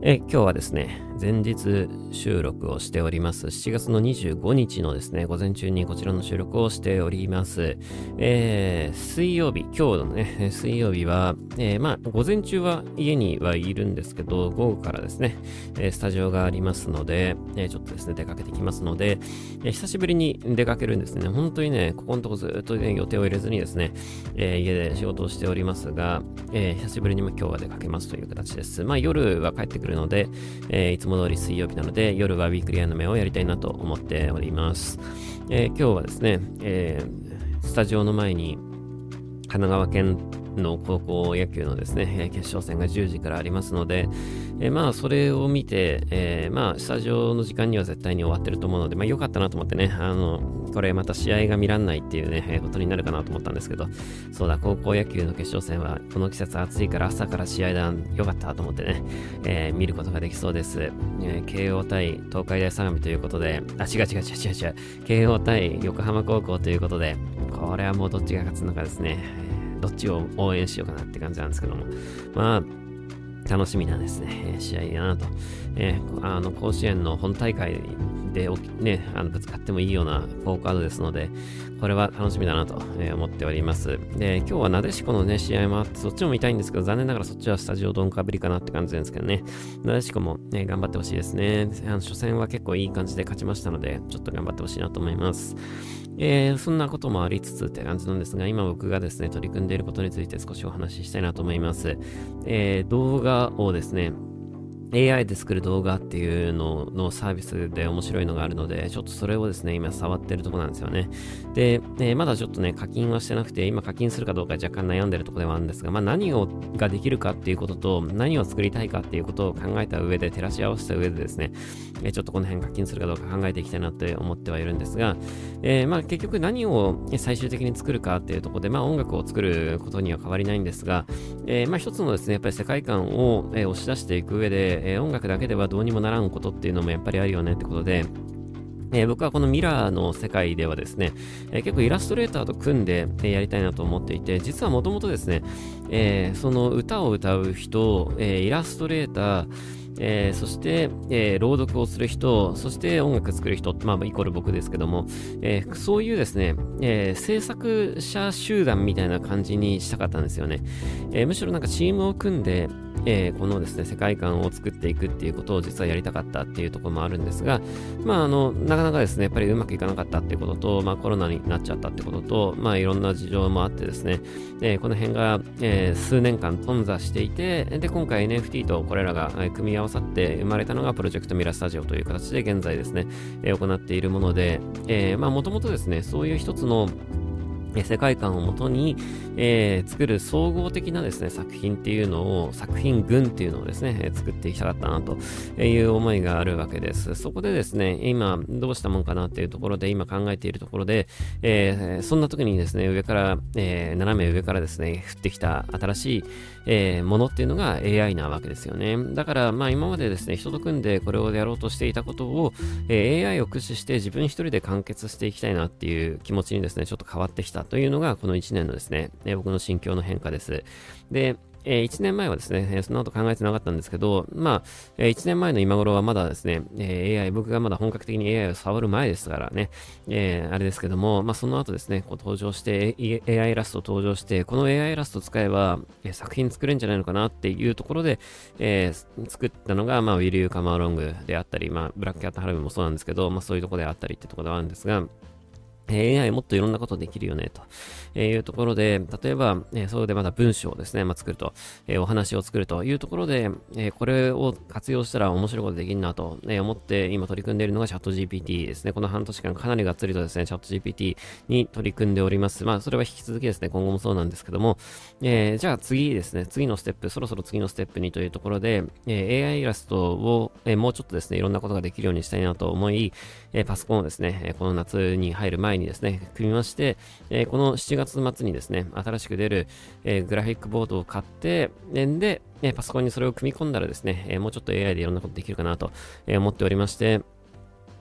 え今日はですね、前日収録をしております。7月の25日のですね、午前中にこちらの収録をしております。えー、水曜日、今日のね、水曜日は、えー、まあ、午前中は家にはいるんですけど、午後からですね、えスタジオがありますので、えちょっとですね、出かけてきますので、え久しぶりに出かけるんですね。本当にね、ここのとこずっと、ね、予定を入れずにですね、え家で仕事をしておりますが、え久しぶりにも今日は出かけますという形です。まあ、夜は帰ってくるので、え、いつも通り水曜日なので、夜はウィークリーアニメをやりたいなと思っております。えー、今日はですね、えー、スタジオの前に神奈川県の高校野球のですね、決勝戦が10時からありますので、えー、まあ、それを見て、えー、まあ、スタジオの時間には絶対に終わってると思うので、まあ、良かったなと思ってね、あの、これまた試合が見らんないっていうね、え、ことになるかなと思ったんですけど、そうだ、高校野球の決勝戦は、この季節暑いから朝から試合だ、良かったと思ってね、えー、見ることができそうです。え、慶応対東海大相模ということで、あ、違う違う違う違う違う、慶応対横浜高校ということで、これはもうどっちが勝つのかですね、どっちを応援しようかなって感じなんですけども、まあ、楽しみなですね、試合だなと。えー、あの、甲子園の本大会でね、あのぶつかってもいいようなフォーカードですので、これは楽しみだなと、思っております。で、今日はなでしこのね、試合もあって、そっちも見たいんですけど、残念ながらそっちはスタジオドンかぶりかなって感じですけどね、なでしこも、ね、頑張ってほしいですね。あの初戦は結構いい感じで勝ちましたので、ちょっと頑張ってほしいなと思います。えー、そんなこともありつつって感じなんですが、今僕がですね、取り組んでいることについて少しお話ししたいなと思います。えー、動画をですね、AI で作る動画っていうののサービスで面白いのがあるので、ちょっとそれをですね、今触ってるとこなんですよね。で、えー、まだちょっとね、課金はしてなくて、今課金するかどうか若干悩んでるとこではあるんですが、まあ何をができるかっていうことと、何を作りたいかっていうことを考えた上で、照らし合わせた上でですね、えー、ちょっとこの辺課金するかどうか考えていきたいなって思ってはいるんですが、えー、まあ結局何を最終的に作るかっていうとこで、まあ音楽を作ることには変わりないんですが、えー、まあ一つのですね、やっぱり世界観を、えー、押し出していく上で、えー、音楽だけではどうにもならんことっていうのもやっぱりあるよねってことで、えー、僕はこのミラーの世界ではですね、えー、結構イラストレーターと組んで、えー、やりたいなと思っていて、実はもともとですね、えその歌を歌う人、えイラストレーター、え、そして、え、朗読をする人、そして音楽作る人、まあ、イコール僕ですけども、え、そういうですね、え制作者集団みたいな感じにしたかったんですよね。えむしろなんかチームを組んで、えー、このですね、世界観を作っていくっていうことを実はやりたかったっていうところもあるんですが、まあ、あの、なかなかですね、やっぱりうまくいかなかったっていうことと、まあ、コロナになっちゃったってことと、まあ、いろんな事情もあってですね、えー、この辺が、えー、数年間頓挫していて、で、今回 NFT とこれらが組み合わさって生まれたのがプロジェクトミラスタジオという形で現在ですね、え行っているもので、えまあ、もともとですね、そういう一つの世界観をもとに、えー、作る総合的なですね、作品っていうのを、作品群っていうのをですね、えー、作っていきたかったなという思いがあるわけです。そこでですね、今どうしたもんかなっていうところで、今考えているところで、えー、そんな時にですね、上から、え斜め上からですね、降ってきた新しい、えものっていうのが AI なわけですよね。だから、まあ今までですね、人と組んでこれをやろうとしていたことを、え AI を駆使して自分一人で完結していきたいなっていう気持ちにですね、ちょっと変わってきたというのが、この1年のですね、え僕の心境の変化です。で、えー、1年前はですね、その後考えてなかったんですけど、まあ、えー、1年前の今頃はまだですね、え、AI、僕がまだ本格的に AI を触る前ですからね、え、あれですけども、まあ、その後ですね、こう登場して、AI ラスト登場して、この AI ラスト使えば、え、作品作れるんじゃないのかなっていうところで、え、作ったのが、まあ、Will You Come Along であったり、まあ、ブラックキャットハラミもそうなんですけど、まあ、そういうところであったりってところではあるんですが、AI もっといろんなことできるよね、というところで、例えば、えそうでまだ文章をですね、まあ、作ると、えお話を作るというところで、えこれを活用したら面白いことできるなと、ね、思って今取り組んでいるのがチャット GPT ですね。この半年間かなりがっつりとですね、チャット GPT に取り組んでおります。まあ、それは引き続きですね、今後もそうなんですけども、えー、じゃあ次ですね、次のステップ、そろそろ次のステップにというところで、え AI イラストを、えもうちょっとですね、いろんなことができるようにしたいなと思い、えパソコンをですね、この夏に入る前にですね、組みまして、えこの7月末にですね、新しく出る、えグラフィックボードを買って、で、えパソコンにそれを組み込んだらですね、えもうちょっと AI でいろんなことできるかなと、え思っておりまして、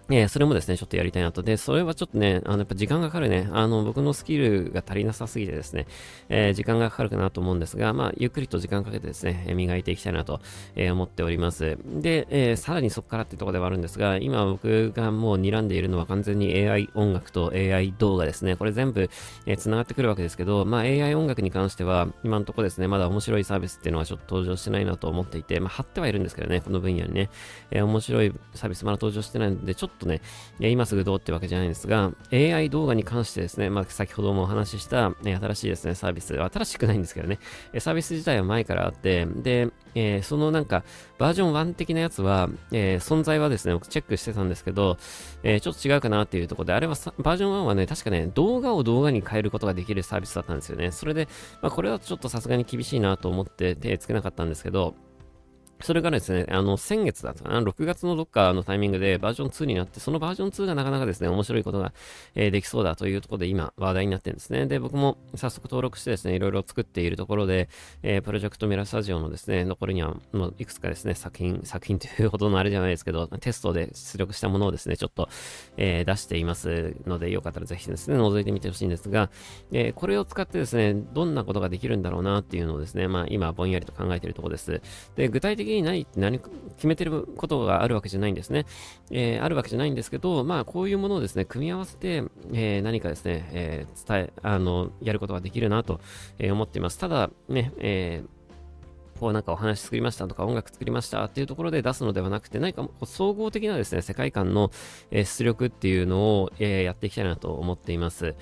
え、それもですね、ちょっとやりたいなと。で、それはちょっとね、あの、やっぱ時間がかかるね。あの、僕のスキルが足りなさすぎてですね、えー、時間がかかるかなと思うんですが、まあ、ゆっくりと時間かけてですね、磨いていきたいなと、えー、思っております。で、えさらにそこからってとこではあるんですが、今僕がもう睨んでいるのは完全に AI 音楽と AI 動画ですね。これ全部、えー、繋がってくるわけですけど、まあ、AI 音楽に関しては、今のところですね、まだ面白いサービスっていうのはちょっと登場してないなと思っていて、まあ、貼ってはいるんですけどね、この分野にね、え面白いサービスまだ登場してないので、ちょっととね、今すぐどうってわけじゃないんですが、AI 動画に関してですね、まあ、先ほどもお話しした、ね、新しいですね、サービス、新しくないんですけどね、サービス自体は前からあって、で、えー、そのなんか、バージョン1的なやつは、えー、存在はですね、僕チェックしてたんですけど、えー、ちょっと違うかなっていうところで、あれはバージョン1はね、確かね、動画を動画に変えることができるサービスだったんですよね。それで、まあ、これはちょっとさすがに厳しいなと思って手つけなかったんですけど、それがですね、あの、先月だったかな、6月のどっかのタイミングでバージョン2になって、そのバージョン2がなかなかですね、面白いことが、えー、できそうだというところで今話題になってるんですね。で、僕も早速登録してですね、いろいろ作っているところで、えー、プロジェクトミラスタジオのですね、残りにはもういくつかですね、作品、作品というほどのあれじゃないですけど、テストで出力したものをですね、ちょっと、えー、出していますので、よかったらぜひですね、覗いてみてほしいんですが、えこれを使ってですね、どんなことができるんだろうなっていうのをですね、まあ今ぼんやりと考えているところです。で、具体的に何って何決めてることがあるわけじゃないんですね。えー、あるわけじゃないんですけど、まあ、こういうものをですね、組み合わせて、えー、何かですね、えー、伝え、あの、やることができるなと、え思っています。ただ、ね、えこうなんかお話作りましたとか音楽作りましたっていうところで出すのではなくて何か総合的なですね世界観の、え出力っていうのを、えやっていきたいなと思っています、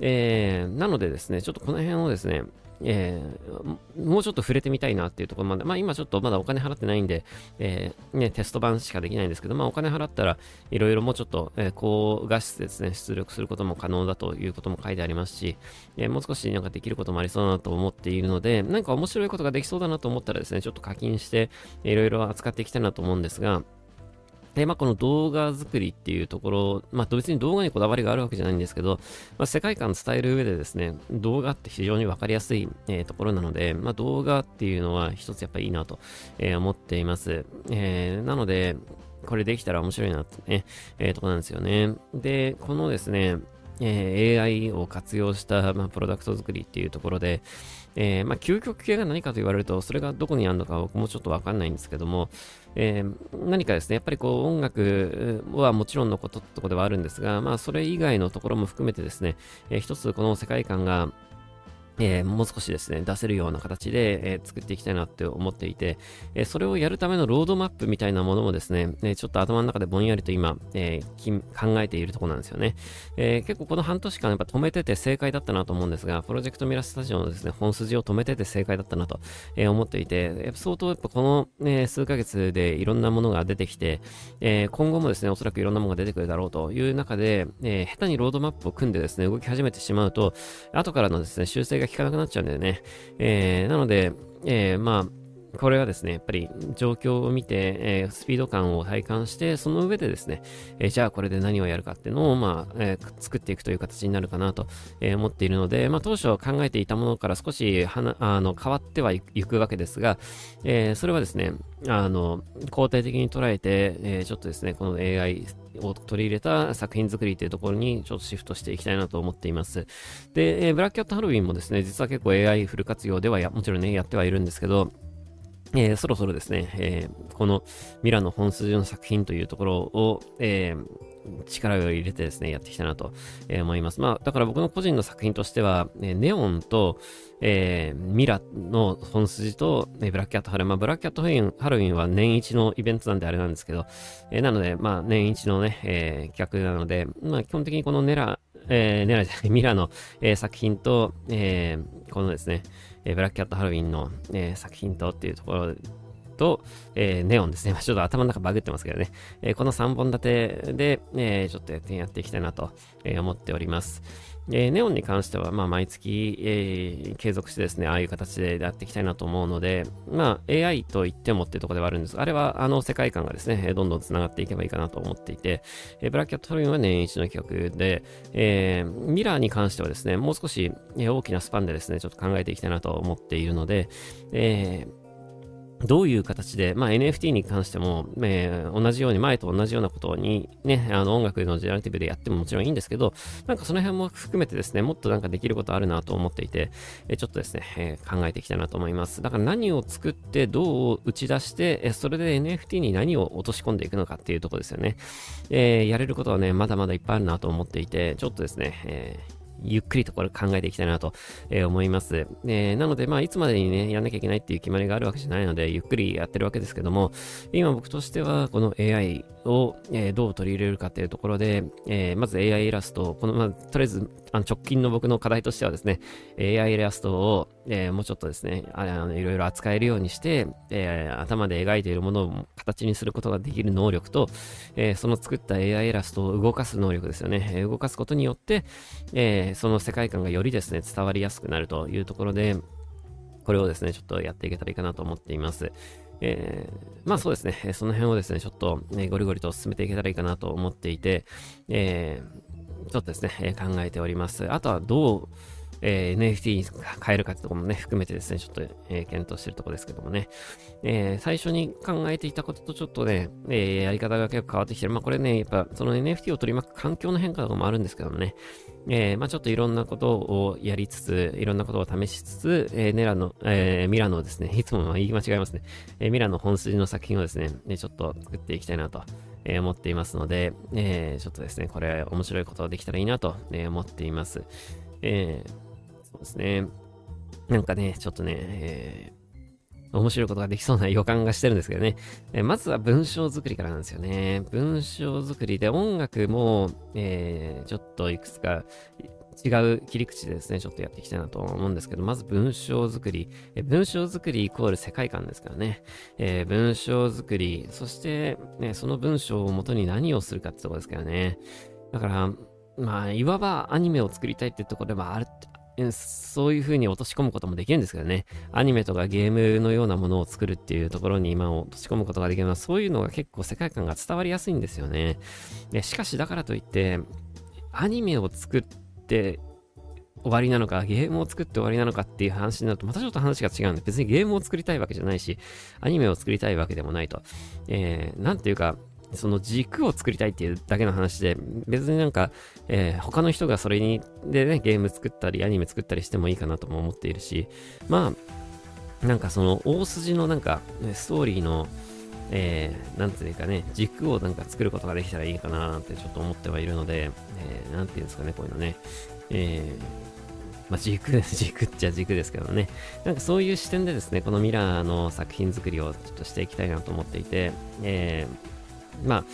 えー、なのでですねちょっとこの辺をですねえー、もうちょっと触れてみたいなっていうところまで、まあ今ちょっとまだお金払ってないんで、えー、ね、テスト版しかできないんですけど、まあお金払ったらいろいろもうちょっと、えー、高画質ですね、出力することも可能だということも書いてありますし、えー、もう少しなんかできることもありそうだなと思っているので、なんか面白いことができそうだなと思ったらですね、ちょっと課金していろいろ扱っていきたいなと思うんですが、で、まあ、この動画作りっていうところ、まあ、別に動画にこだわりがあるわけじゃないんですけど、まあ、世界観伝える上でですね、動画って非常にわかりやすい、えー、ところなので、まあ、動画っていうのは一つやっぱいいなと、えー、思っています。えー、なので、これできたら面白いなってね、えー、とこなんですよね。で、このですね、えー、AI を活用した、まあ、プロダクト作りっていうところで、えー、まあ、究極系が何かと言われると、それがどこにあるのか僕もちょっとわかんないんですけども、えー、何かですね、やっぱりこう音楽はもちろんのことってこではあるんですが、まあそれ以外のところも含めてですね、えー、一つこの世界観がえー、もう少しですね、出せるような形で、えー、作っていきたいなって思っていて、えー、それをやるためのロードマップみたいなものもですね、えちょっと頭の中でぼんやりと今、え考えているとこなんですよね、え結構この半年間やっぱ止めてて正解だったなと思うんですが、プロジェクトミラスタジオのですね、本筋を止めてて正解だったなと、え思っていて、やっぱ相当やっぱこの、ね、数ヶ月でいろんなものが出てきて、え今後もですね、おそらくいろんなものが出てくるだろうという中で、え下手にロードマップを組んでですね、動き始めてしまうと、後からのですね、修正が効かなくなっちゃうんだよね。えー、なので、えー、まあ、これはですね、やっぱり状況を見て、えー、スピード感を体感して、その上でですね、えー、じゃあこれで何をやるかっていうのを、まあ、えー、作っていくという形になるかなと、え思っているので、まあ、当初考えていたものから少しはなあの変わってはいくわけですが、えそれはですね、あの、肯定的に捉えて、えちょっとですね、この AI を取り入れた作品作りというところにちょっとシフトしていきたいなと思っています。で、えブラックキャットハロウィンもですね、実は結構 AI フル活用ではや、もちろんね、やってはいるんですけど、えー、そろそろですね、えー、このミラの本筋の作品というところを、えー、力を入れてですね、やっていきたいなと、思います。まあ、だから僕の個人の作品としては、ネオンと、えミラの本筋と、ブラックキャットハロウィン、まあ、ブラックキャットハロウィンは年一のイベントなんであれなんですけど、えなので、まあ、年一のね、え企画なので、まあ、基本的にこのネラ、えネラじゃない、ミラの、え作品と、えこのですね、えー、ブラックキャットハロウィンの、えー、作品とっていうところと、えー、ネオンですね。まあ、ちょっと頭の中バグってますけどね。え、この3本立てで、え、ちょっとやっていきたいなと、思っております。えー、ネオンに関しては、まあ、毎月、えー、継続してですね、ああいう形でやっていきたいなと思うので、まあ、AI と言ってもっていうところではあるんです。があれは、あの、世界観がですね、どんどん繋がっていけばいいかなと思っていて、えー、ブラックキャットトリンは年一の企画で、えー、ミラーに関してはですね、もう少し、え、大きなスパンでですね、ちょっと考えていきたいなと思っているので、えー、どういう形で、まあ、NFT に関しても、えー、同じように、前と同じようなことにね、あの音楽のジェネラティブでやってももちろんいいんですけど、なんかその辺も含めてですね、もっとなんかできることあるなと思っていて、えー、ちょっとですね、えー、考えていきたいなと思います。だから何を作って、どう打ち出して、えそれで NFT に何を落とし込んでいくのかっていうところですよね。えやれることはね、まだまだいっぱいあるなと思っていて、ちょっとですね、えーゆっくりとこれ考えていきたいなと、えー、思います。えー、なので、まあ、いつまでにね、やんなきゃいけないっていう決まりがあるわけじゃないので、ゆっくりやってるわけですけども、今僕としては、この AI を、えー、どう取り入れるかっていうところで、えまず AI イラスト、この、まあ、とりあえず、あの直近の僕の課題としてはですね、AI イラストを、えもうちょっとですね、あのいろいろ扱えるようにして、え頭で描いているものを形にすることができる能力と、えその作った AI イラストを動かす能力ですよね。動かすことによって、えその世界観がよりですね、伝わりやすくなるというところで、これをですね、ちょっとやっていけたらいいかなと思っています。えー、まあそうですね、その辺をですね、ちょっと、ね、ゴリゴリと進めていけたらいいかなと思っていて、えー、ちょっとですね、考えております。あとはどう、えー、NFT に変えるかってとこもね、含めてですね、ちょっと、えー、検討してるとこですけどもね、えー、最初に考えていたこととちょっとね、えー、やり方が結構変わってきてる。まあこれね、やっぱその NFT を取り巻く環境の変化とかもあるんですけどもね、えー、まあちょっといろんなことをやりつつ、いろんなことを試しつつ、えー、ネラの、えー、ミラノですね、いつも言い間違えますね、えー、ミラノ本筋の作品をですね、ねちょっと作っていきたいなと。えー、思っていますので、えー、ちょっとですね、これ面白いことができたらいいなと、えー、思っています。えー、ですね。なんかね、ちょっとね、えー、面白いことができそうな予感がしてるんですけどね。えー、まずは文章作りからなんですよね。文章作りで音楽も、えー、ちょっといくつか違う切り口でですね、ちょっとやっていきたいなと思うんですけど、まず文章作り。え文章作りイコール世界観ですからね。えー、文章作り、そして、ね、その文章をもとに何をするかってとこですからね。だから、まあ、いわばアニメを作りたいってところではある、そういう風に落とし込むこともできるんですけどね。アニメとかゲームのようなものを作るっていうところに今落とし込むことができるのは、そういうのが結構世界観が伝わりやすいんですよね。でしかしだからといって、アニメを作って終わりなのか、ゲームを作って終わりなのかっていう話になると、またちょっと話が違うんで、別にゲームを作りたいわけじゃないし、アニメを作りたいわけでもないと。えー、なんていうか、その軸を作りたいっていうだけの話で、別になんか、えー、他の人がそれに、でね、ゲーム作ったり、アニメ作ったりしてもいいかなとも思っているし、まあ、なんかその大筋のなんか、ストーリーの、えー、なんていうかね、軸をなんか作ることができたらいいかなってちょっと思ってはいるので、えー、なんていうんですかね、こういうのね。えー、まあ、軸、軸っちゃ軸ですけどね。なんかそういう視点でですね、このミラーの作品作りをちょっとしていきたいなと思っていて、えー、まあ、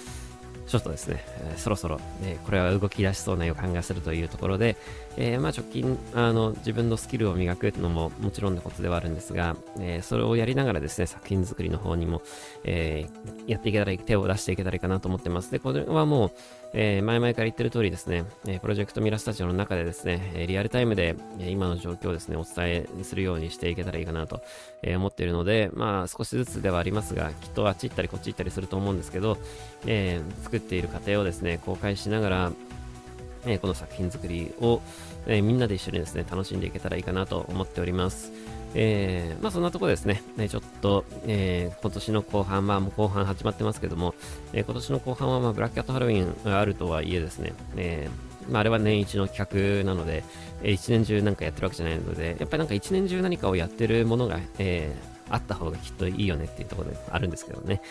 ちょっとですね、そろそろ、えー、これは動き出しそうな予感がするというところで、えー、まあ直近、あの、自分のスキルを磨くのももちろんのことではあるんですが、えそれをやりながらですね、作品作りの方にも、えやっていけたら、手を出していけたらいいかなと思ってます。で、これはもう、え前々から言ってる通りですね、えプロジェクトミラスタジオの中でですね、リアルタイムで、今の状況をですね、お伝えするようにしていけたらいいかなと、思っているので、まあ少しずつではありますが、きっとあっち行ったりこっち行ったりすると思うんですけど、え作っている過程をですね、公開しながら、えこの作品作りを、えみんなで一緒にですね、楽しんでいけたらいいかなと思っております。えー、まあそんなところですね、ねちょっと、えー、今年の後半、まあもう後半始まってますけども、えー、今年の後半はまあブラックキャットハロウィンがあるとはいえですね、えー、まああれは年一の企画なので、えー、一年中なんかやってるわけじゃないので、やっぱりなんか一年中何かをやってるものが、えー、あった方がきっといいよねっていうところであるんですけどね。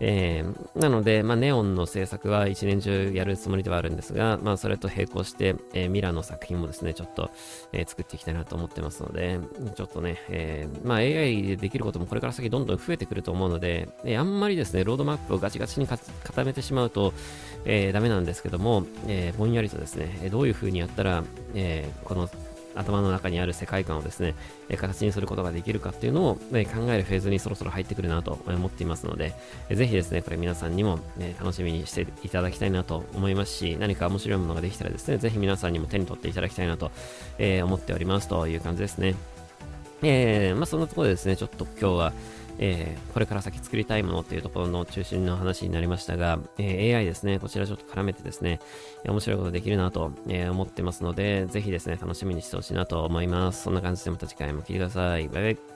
えー、なので、まあ、ネオンの制作は一年中やるつもりではあるんですが、まあ、それと並行して、えー、ミラの作品もですね、ちょっと、えー、作っていきたいなと思ってますので、ちょっとね、えー、まあ、AI でできることもこれから先どんどん増えてくると思うので、えー、あんまりですね、ロードマップをガチガチに固めてしまうと、えー、ダメなんですけども、えー、ぼんやりとですね、どういう風にやったら、えー、この頭の中にある世界観をですね、え形にすることができるかっていうのを、ね、考えるフェーズにそろそろ入ってくるなと思っていますので、えぜひですね、これ皆さんにも、ね、楽しみにしていただきたいなと思いますし、何か面白いものができたらですね、ぜひ皆さんにも手に取っていただきたいなと、え、思っておりますという感じですね。えー、まあそんなところでですね、ちょっと今日は、えー、これから先作りたいものっていうところの中心の話になりましたが、えー、AI ですね、こちらちょっと絡めてですね、面白いことできるなと、えー、思ってますので、ぜひですね、楽しみにしてほしいなと思います。そんな感じでまた次回も聴いてください。バイバイ。